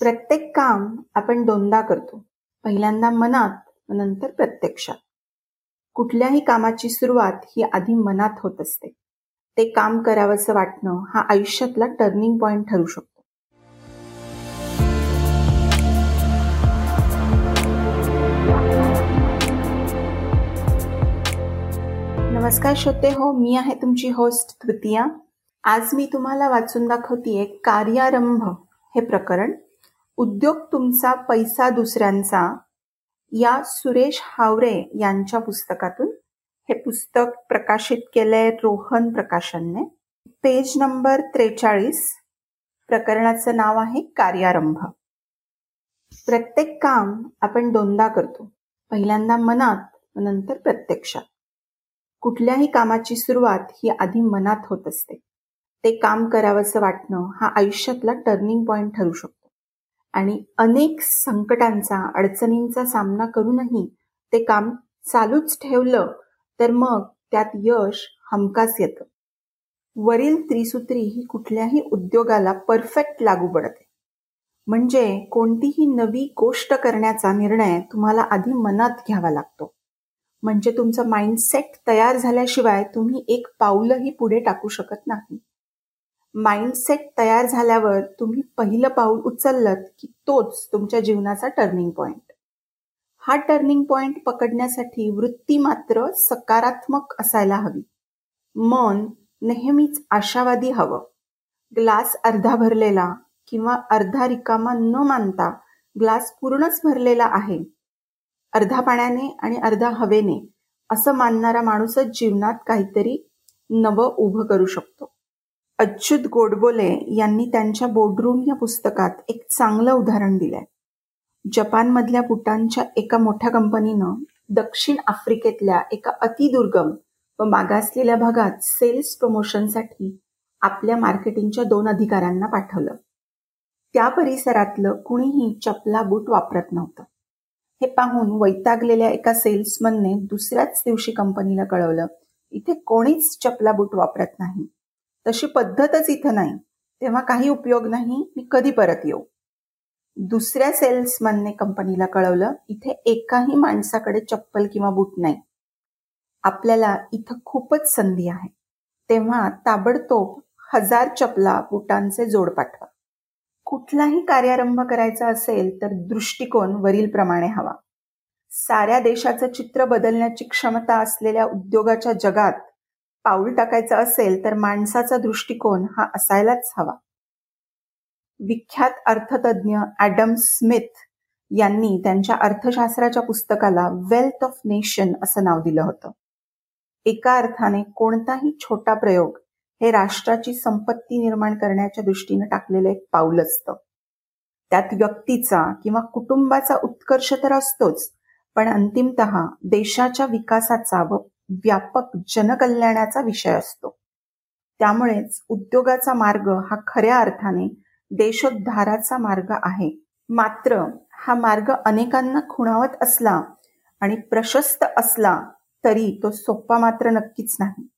प्रत्येक काम आपण दोनदा करतो. पहिल्यांदा मनात व नंतर प्रत्यक्षात. कुठल्याही कामाची सुरुवात ही आधी मनात होत असते. ते काम करावंसं वाटणं हा आयुष्यातला टर्निंग पॉइंट ठरू शकतो. नमस्कार श्रोते हो मी आहे तुमची होस्ट तृतीया. आज मी तुम्हाला वाचून दाखवतीये कार्यारंभ हे प्रकरण. उद्योग तुमचा पैसा दुसऱ्यांचा या सुरेश हावरे यांच्या पुस्तकातून हे पुस्तक प्रकाशित केलंय रोहन प्रकाशनने. पेज नंबर त्रेचाळीस. प्रकरणाचं नाव आहे कार्यारंभ. प्रत्येक काम आपण दोनदा करतो. पहिल्यांदा मनात नंतर प्रत्यक्षात. कुठल्याही कामाची सुरुवात ही आधी मनात होत असते. ते काम करावंसं वाटणं हा आयुष्यातला टर्निंग पॉइंट ठरू शकतो. आणि अनेक संकटांचा अडचणींचा सामना करूनही ते काम चालूच ठेवलं तर मग त्यात यश हमखास येतं. वरील त्रिसूत्री ही कुठल्याही उद्योगाला परफेक्ट लागू पडते. म्हणजे कोणतीही नवी गोष्ट करण्याचा निर्णय तुम्हाला आधी मनात घ्यावा लागतो. म्हणजे तुमचं माइंडसेट तयार झाल्याशिवाय तुम्ही एक पाऊलही पुढे टाकू शकत नाही. माइंडसेट तयार झाल्यावर तुम्ही पहिलं पाऊल उचललं की तोच तुमच्या जीवनाचा टर्निंग पॉइंट हा टर्निंग पॉइंट पकडण्यासाठी वृत्ती मात्र सकारात्मक असायला हवी. मन नेहमीच आशावादी हवं. ग्लास अर्धा भरलेला किंवा अर्धा रिकामा न मानता ग्लास पूर्णच भरलेला आहे. अर्धा पाण्याने आणि अर्धा हवेने असं मानणारा माणूसच जीवनात काहीतरी नवं उभं करू शकतो. अच्युत गोडबोले यांनी त्यांच्या बोर्डरूम या पुस्तकात एक चांगलं उदाहरण दिलंय. जपानमधल्या बुटांच्या एका मोठ्या कंपनीनं दक्षिण आफ्रिकेतल्या एका अतिदुर्गम व मागासलेल्या भागात सेल्स प्रमोशनसाठी आपल्या मार्केटिंगच्या दोन अधिकाऱ्यांना पाठवलं. त्या परिसरातलं कुणीही चपला बूट वापरत नव्हतं. हे पाहून वैतागलेल्या एका सेल्समनने दुसऱ्याच दिवशी कंपनीला कळवलं इथे कोणीच चपला बूट वापरत नाही. तशी पद्धतच इथं नाही. तेव्हा काही उपयोग नाही मी कधी परत येऊ. दुसऱ्या सेल्समनने कंपनीला कळवलं इथे एकाही माणसाकडे चप्पल किंवा बूट नाही. आपल्याला इथं खूपच संधी आहे. तेव्हा ताबडतोब हजार चपला बुटांचे जोड पाठवा. कुठलाही कार्यारंभ करायचा असेल तर दृष्टिकोन वरील प्रमाणे हवा. साऱ्या देशाचं चित्र बदलण्याची क्षमता असलेल्या उद्योगाच्या जगात पाऊल टाकायचं असेल तर माणसाचा दृष्टिकोन हा असायलाच हवा. विख्यात अर्थतज्ञ ॲडम स्मिथ यांनी त्यांच्या अर्थशास्त्राच्या पुस्तकाला वेल्थ ऑफ नेशन असं नाव दिलं होतं. एका अर्थाने कोणताही छोटा प्रयोग हे राष्ट्राची संपत्ती निर्माण करण्याच्या दृष्टीनं टाकलेलं एक पाऊल असतं. त्यात व्यक्तीचा किंवा कुटुंबाचा उत्कर्ष तर असतोच पण अंतिमत देशाच्या विकासाचा व व्यापक जनकल्याणाचा विषय असतो. त्यामुळेच उद्योगाचा मार्ग हा खऱ्या अर्थाने देशोद्धाराचा मार्ग आहे. मात्र हा मार्ग अनेकांना खुणावत असला आणि प्रशस्त असला तरी तो सोपा मात्र नक्कीच नाही.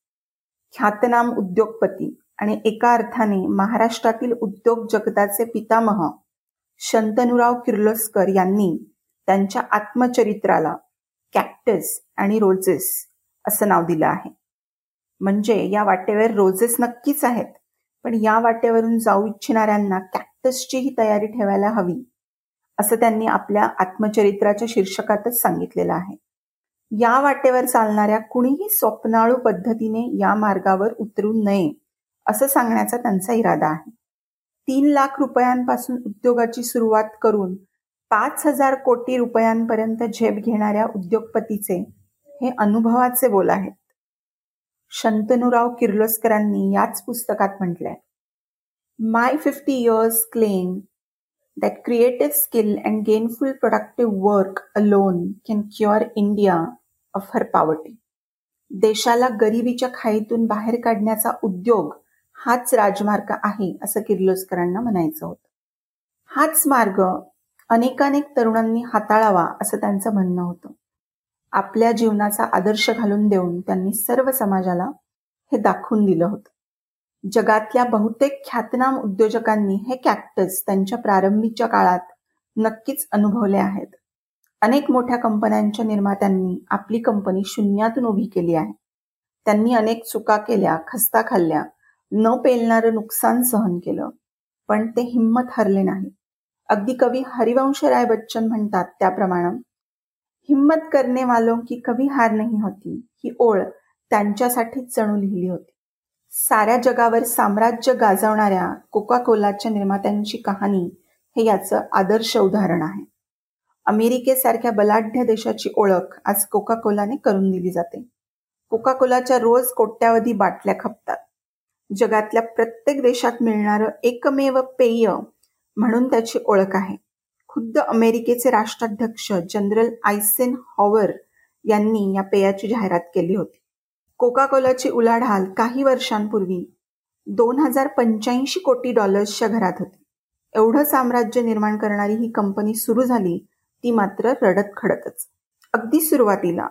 ख्यातनाम उद्योगपती आणि एका अर्थाने महाराष्ट्रातील उद्योग जगताचे पितामह शंतनुराव किर्लोस्कर यांनी त्यांच्या आत्मचरित्राला कॅक्टस आणि रोजेस असं नाव दिलं आहे. म्हणजे या वाटेवर रोजेस नक्कीच आहेत पण या वाटेवरून जाऊ इच्छिणाऱ्यांना कॅक्टसचीही तयारी ठेवायला हवी असं त्यांनी आपल्या आत्मचरित्राच्या शीर्षकातच सांगितलेलं आहे. या वाटेवर चालणाऱ्या कुणीही स्वप्नाळू पद्धतीने या मार्गावर उतरू नये असं सांगण्याचा त्यांचा इरादा आहे. तीन लाख रुपयांपासून उद्योगाची सुरुवात करून पाच हजार कोटी रुपयांपर्यंत झेप घेणाऱ्या उद्योगपतीचे हे अनुभवाचे बोल आहेत. शंतनुराव किर्लोस्करांनी याच पुस्तकात म्हटलंय. My fifty years claim that creative skill and gainful productive work alone can cure India of her poverty देशाला गरिबीच्या खाईतून बाहेर काढण्याचा उद्योग हाच राजमार्ग आहे असं किर्लोस्करांना म्हणायचं होतं. हाच मार्ग अनेकानेक तरुणांनी हाताळावा असं त्यांचं म्हणणं होतं. आपल्या जीवनाचा आदर्श घालून देऊन त्यांनी सर्व समाजाला हे दाखवून दिलं होतं. जगातल्या बहुतेक ख्यातनाम उद्योजकांनी हे कॅक्टस त्यांच्या प्रारंभीच्या काळात नक्कीच अनुभवले आहेत. अनेक मोठ्या कंपन्यांच्या निर्मात्यांनी आपली कंपनी शून्यातून उभी केली आहे. त्यांनी अनेक चुका केल्या खस्ता खाल्ल्या न पेलणारं नुकसान सहन केलं पण ते हिंमत हरले नाही. अगदी कवी हरिवंश राय बच्चन म्हणतात त्याप्रमाणे हिम्मत करने वालों की कभी हार नाही होती. ही ओळ त्यांच्यासाठीच जणू लिहिली होती. साऱ्या जगावर साम्राज्य गाजवणाऱ्या कोका कोलाच्या निर्मात्यांची कहाणी हे याचं आदर्श उदाहरण आहे. अमेरिकेसारख्या बलाढ्य देशाची ओळख आज कोका कोलाने करून दिली जाते. कोका कोलाच्या रोज कोट्यावधी बाटल्या खपतात. जगातल्या प्रत्येक देशात मिळणारं एकमेव पेय म्हणून त्याची ओळख आहे. खुद्द अमेरिकेचे राष्ट्राध्यक्ष जनरल आयसेन हॉवर यांनी या पेयाची जाहिरात केली होती. कोका कोलाची उलाढाल काही वर्षांपूर्वी दोन हजार पंच्याऐंशी कोटी डॉलर्सच्या घरात होती. एवढं साम्राज्य निर्माण करणारी ही कंपनी सुरू झाली ती मात्र रडत खडतच. अगदी सुरुवातीला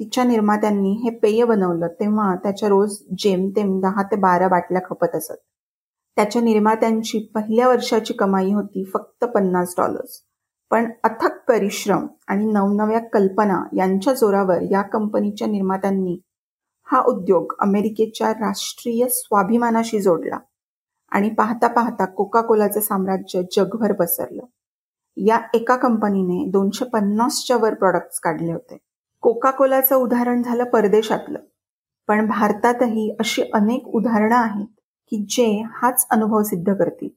तिच्या निर्मात्यांनी हे पेय बनवलं तेव्हा त्याच्या रोज जेमतेम दहा ते बारा बाटल्या खपत असत. त्याच्या निर्मात्यांची पहिल्या वर्षाची कमाई होती फक्त पन्नास डॉलर्स पण अथक परिश्रम आणि नवनव्या कल्पना यांच्या जोरावर या कंपनीच्या निर्मात्यांनी हा उद्योग अमेरिकेच्या राष्ट्रीय स्वाभिमानाशी जोडला आणि पाहता पाहता कोका कोलाचं साम्राज्य जगभर पसरलं. या एका कंपनीने दोनशे पन्नासच्या वर प्रॉडक्ट्स काढले होते. कोका कोलाचं उदाहरण झालं परदेशातलं. पण भारतातही अशी अनेक उदाहरणं आहेत की जे हाच अनुभव सिद्ध करतील.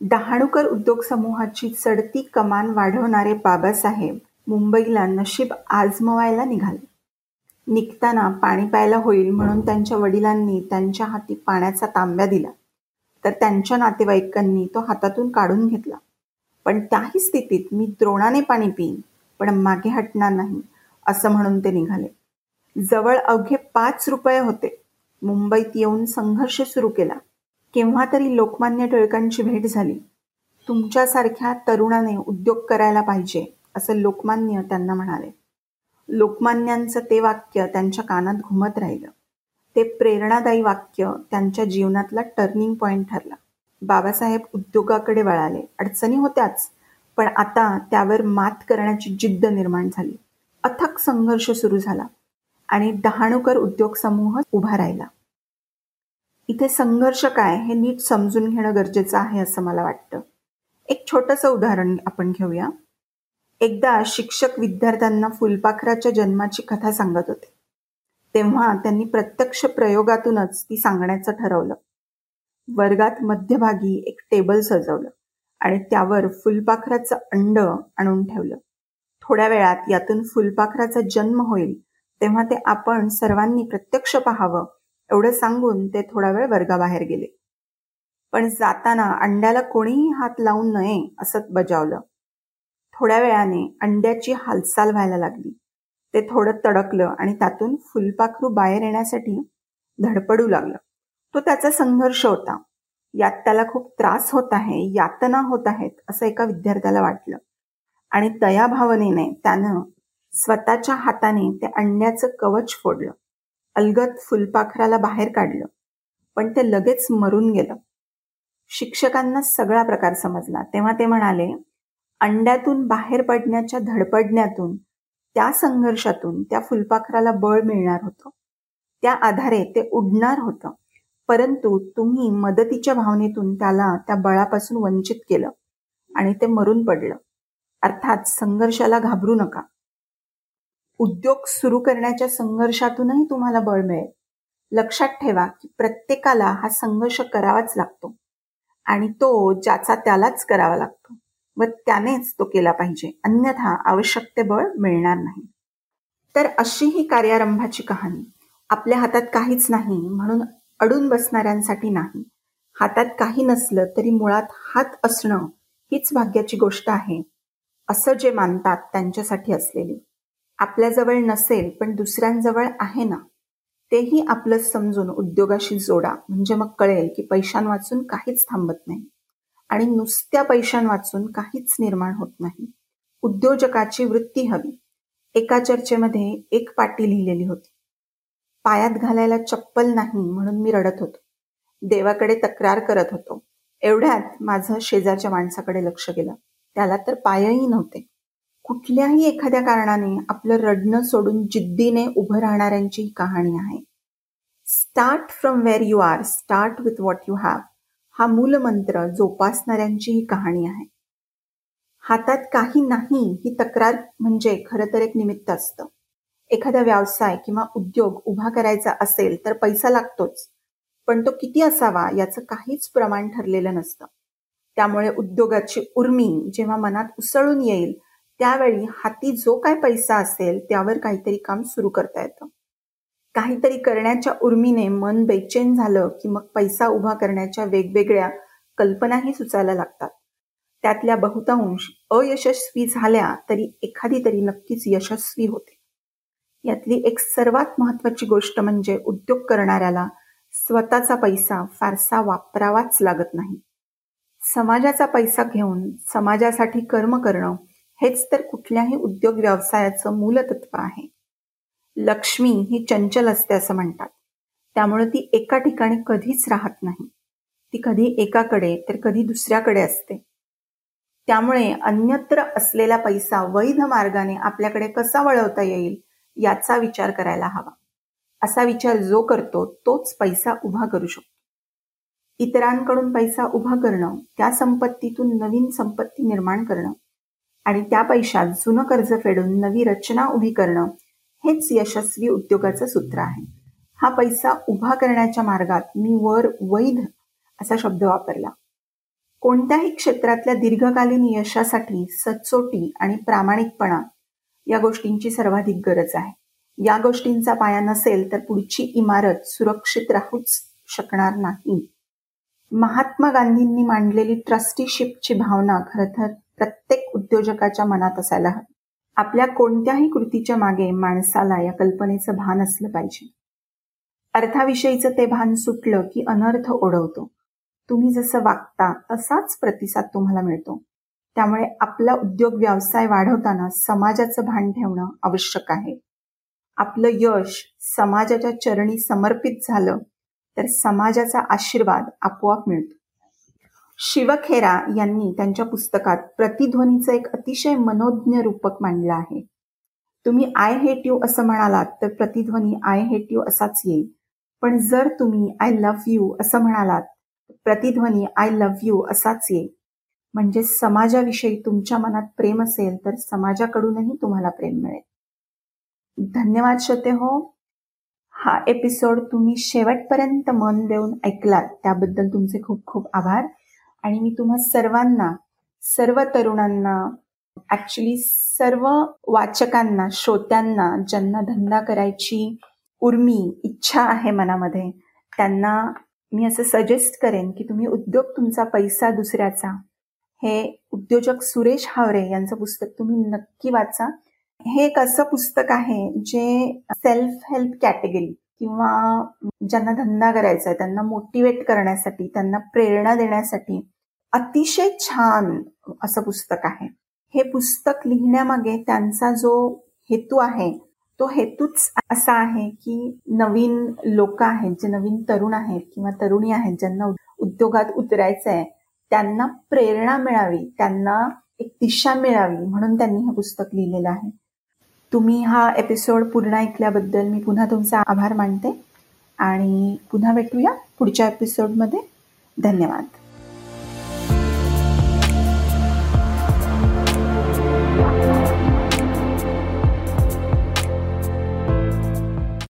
डहाणूकर उद्योग समूहाची चढती कमान वाढवणारे बाबासाहेब मुंबईला नशीब आजमवायला निघाले. निघताना पाणी प्यायला होईल म्हणून त्यांच्या वडिलांनी त्यांच्या हाती पाण्याचा तांब्या दिला. तर त्यांच्या नातेवाईकांनी तो हातातून काढून घेतला. पण त्याही स्थितीत मी द्रोणाने पाणी पिईन पण मागे हटणार नाही असं म्हणून ते निघाले. जवळ अवघे पाच रुपये होते. मुंबईत येऊन संघर्ष सुरू केला. केव्हा तरी लोकमान्य टिळकांची भेट झाली. तुमच्यासारख्या तरुणाने उद्योग करायला पाहिजे असं लोकमान्य त्यांना म्हणाले. लोकमान्यांचं ते वाक्य त्यांच्या कानात घुमत राहिलं. ते प्रेरणादायी वाक्य त्यांच्या जीवनातला टर्निंग पॉइंट ठरला. बाबासाहेब उद्योगाकडे वळाले. अडचणी होत्याच पण आता त्यावर मात करण्याची जिद्द निर्माण झाली. अथक संघर्ष सुरू झाला आणि डहाणूकर उद्योग समूह उभा राहिला. इथे संघर्ष काय हे नीट समजून घेणं गरजेचं आहे असं मला वाटतं. एक छोटंसं उदाहरण आपण घेऊया. एकदा शिक्षक विद्यार्थ्यांना फुलपाखराच्या जन्माची कथा सांगत होते. तेव्हा त्यांनी प्रत्यक्ष प्रयोगातूनच ती सांगण्याचं ठरवलं. वर्गात मध्यभागी एक टेबल सजवलं आणि त्यावर फुलपाखराचं अंड आणून ठेवलं. थोड्या वेळात यातून फुलपाखराचा जन्म होईल तेव्हा ते आपण सर्वांनी प्रत्यक्ष पाहावं एवढं सांगून ते थोडा वेळ वर्गाबाहेर गेले. पण जाताना अंड्याला कोणीही हात लावून नये असं बजावलं. थोड्या वेळाने अंड्याची हालचाल व्हायला लागली. ते थोडं तडकलं आणि त्यातून फुलपाखरू बाहेर येण्यासाठी धडपडू लागलं. तो त्याचा संघर्ष होता. यात त्याला खूप त्रास होत आहे यातना होत आहेत असं एका विद्यार्थ्याला वाटलं. आणि दया भावनेने त्यानं स्वतःच्या हाताने ते अंड्याचं कवच फोडलं. अलगत फुलपाखराला बाहेर काढलं. पण ते लगेच मरून गेलं. शिक्षकांना सगळा प्रकार समजला. तेव्हा ते म्हणाले अंड्यातून बाहेर पडण्याच्या धडपडण्यातून त्या संघर्षातून त्या फुलपाखराला बळ मिळणार होतं. त्या आधारे ते उडणार होतं. परंतु तुम्ही मदतीच्या भावनेतून त्याला त्या बळापासून वंचित केलं आणि ते मरून पडलं. अर्थात संघर्षाला घाबरू नका. उद्योग सुरू करण्याच्या संघर्षातूनही तुम्हाला बळ मिळेल. लक्षात ठेवा की प्रत्येकाला हा संघर्ष करावाच लागतो. आणि तो ज्याचा त्यालाच करावा लागतो. व त्यानेच तो केला पाहिजे. अन्यथा आवश्यक ते बळ मिळणार नाही. तर अशी ही कार्यारंभाची कहाणी. आपल्या हातात काहीच नाही म्हणून अडून बसणाऱ्यांसाठी नाही. हातात काही नसलं तरी मुळात हात असणं हीच भाग्याची गोष्ट आहे असं जे मानतात त्यांच्यासाठी असलेली. आपल्याजवळ नसेल पण दुसऱ्यांजवळ आहे ना? तेही आपलं समजून उद्योगाशी जोडा. म्हणजे मग कळेल की पैशांवाचून काहीच थांबत नाही. आणि नुसत्या पैशांवाचून काहीच निर्माण होत नाही. उद्योजकाची वृत्ती हवी. एका चर्चेमध्ये एक पाटी लिहिलेली होती. पायात घालायला चप्पल नाही म्हणून मी रडत होतो. देवाकडे तक्रार करत होतो. एवढ्यात माझं शेजारच्या माणसाकडे लक्ष गेलं. त्याला तर पायही नव्हते. कुठल्याही एखाद्या कारणाने आपलं रडणं सोडून जिद्दीने उभं राहणाऱ्यांची कहाणी आहे. Start from where you are start with what you have हा मूलमंत्र जोपासणाऱ्यांची ही कहाणी आहे. हातात काही नाही ही तक्रार म्हणजे खरं तर एक निमित्त असतं. एखादा व्यवसाय किंवा उद्योग उभा करायचा असेल तर पैसा लागतोच पण तो किती असावा याचं काहीच प्रमाण ठरलेलं नसतं. त्यामुळे उद्योगाची उर्मी जेव्हा मनात उसळून येईल त्यावेळी हाती जो काय पैसा असेल त्यावर काहीतरी काम सुरू करता येतं. काहीतरी करण्याच्या उर्मीने मन बेचैन झालं की मग पैसा उभा करण्याच्या वेगवेगळ्या कल्पनाही सुचायला लागतात. त्यातल्या बहुतांश अयशस्वी झाल्या तरी एखादी तरी नक्कीच यशस्वी होते. यातली एक सर्वात महत्वाची गोष्ट म्हणजे उद्योग करणाऱ्याला स्वतःचा पैसा फारसा वापरावाच लागत नाही. समाजाचा पैसा घेऊन समाजासाठी कर्म करणं हेच तर कुठल्याही उद्योग व्यवसायाचं मूलतत्व आहे. लक्ष्मी ही चंचल असते असं म्हणतात. त्यामुळे ती एका ठिकाणी कधीच राहत नाही. ती कधी एकाकडे तर कधी दुसऱ्याकडे असते. त्यामुळे अन्यत्र असलेला पैसा वैध मार्गाने आपल्याकडे कसा वळवता येईल याचा विचार करायला हवा. असा विचार जो करतो तोच पैसा उभा करू शकतो. इतरांकडून पैसा उभा करणं त्या संपत्तीतून नवीन संपत्ती निर्माण करणं आणि त्या पैशात जुनं कर्ज फेडून नवी रचना उभी करणं हेच यशस्वी उद्योगाचं सूत्र आहे. हा पैसा उभा करण्याच्या मार्गात मी वर वैध असा शब्द वापरला. कोणत्याही क्षेत्रातल्या दीर्घकालीन यशासाठी सचोटी आणि प्रामाणिकपणा या गोष्टींची सर्वाधिक गरज आहे. या गोष्टींचा पाया नसेल तर पुढची इमारत सुरक्षित राहूच शकणार नाही. महात्मा गांधींनी मांडलेली ट्रस्टीशिपची भावना खरं तर प्रत्येक उद्योजकाच्या मनात असायला हवी. आपल्या कोणत्याही कृतीच्या मागे माणसाला या कल्पनेचं भान असलं पाहिजे. अर्थाविषयीचं ते भान सुटलं की अनर्थ ओढवतो. तुम्ही जसं वागता तसाच प्रतिसाद तुम्हाला मिळतो. त्यामुळे आपला उद्योग व्यवसाय वाढवताना समाजाचं भान ठेवणं आवश्यक आहे. आपलं यश समाजाच्या चरणी समर्पित झालं तर समाजाचा आशीर्वाद आपोआप मिळतो. शिवखेरा यांनी त्यांच्या पुस्तकात प्रतिध्वनीचं एक अतिशय मनोज्ञ रूपक मांडलं आहे. तुम्ही आय हेट यू असं म्हणालात तर प्रतिध्वनी आय हेट यू असाच येईल. पण जर तुम्ही आय लव्ह यू असं म्हणालात प्रतिध्वनी आय लव्ह यू असाच येईल. म्हणजे समाजाविषयी तुमच्या मनात प्रेम असेल तर समाजाकडूनही तुम्हाला प्रेम मिळेल. धन्यवाद श्रोते हो. हा एपिसोड तुम्ही शेवटपर्यंत मन देऊन ऐकलात त्याबद्दल तुमचे खूप खूप आभार. आणि मी तुम्हा सर्वांना सर्व तरुणांना ऍक्च्युली सर्व वाचकांना श्रोत्यांना ज्यांना धंदा करायची उर्मी इच्छा आहे मनामध्ये त्यांना मी असं सजेस्ट करेन की तुम्ही उद्योग तुमचा पैसा दुसऱ्याचा. हे उद्योजक सुरेश हावरे यांचं पुस्तक तुम्ही नक्की वाचा. हे एक असं पुस्तक आहे जे सेल्फ हेल्प कॅटेगरी किंवा ज्यांना धंदा करायचा आहे त्यांना मोटिवेट करण्यासाठी त्यांना प्रेरणा देण्यासाठी अतिशय छान असं पुस्तक आहे. हे पुस्तक लिहिण्यामागे त्यांचा जो हेतू आहे तो हेतूच असा आहे की नवीन लोक आहेत जे नवीन तरुण आहेत किंवा तरुणी आहेत ज्यांना उद्योगात उतरायचं आहे त्यांना प्रेरणा मिळावी त्यांना एक दिशा मिळावी म्हणून त्यांनी हे पुस्तक लिहिलेलं आहे. तुम्ही हा एपिसोड पूर्ण ऐकल्याबद्दल मी पुन्हा तुमचा आभार मानते आणि पुन्हा भेटूया पुढच्या एपिसोडमध्ये धन्यवाद.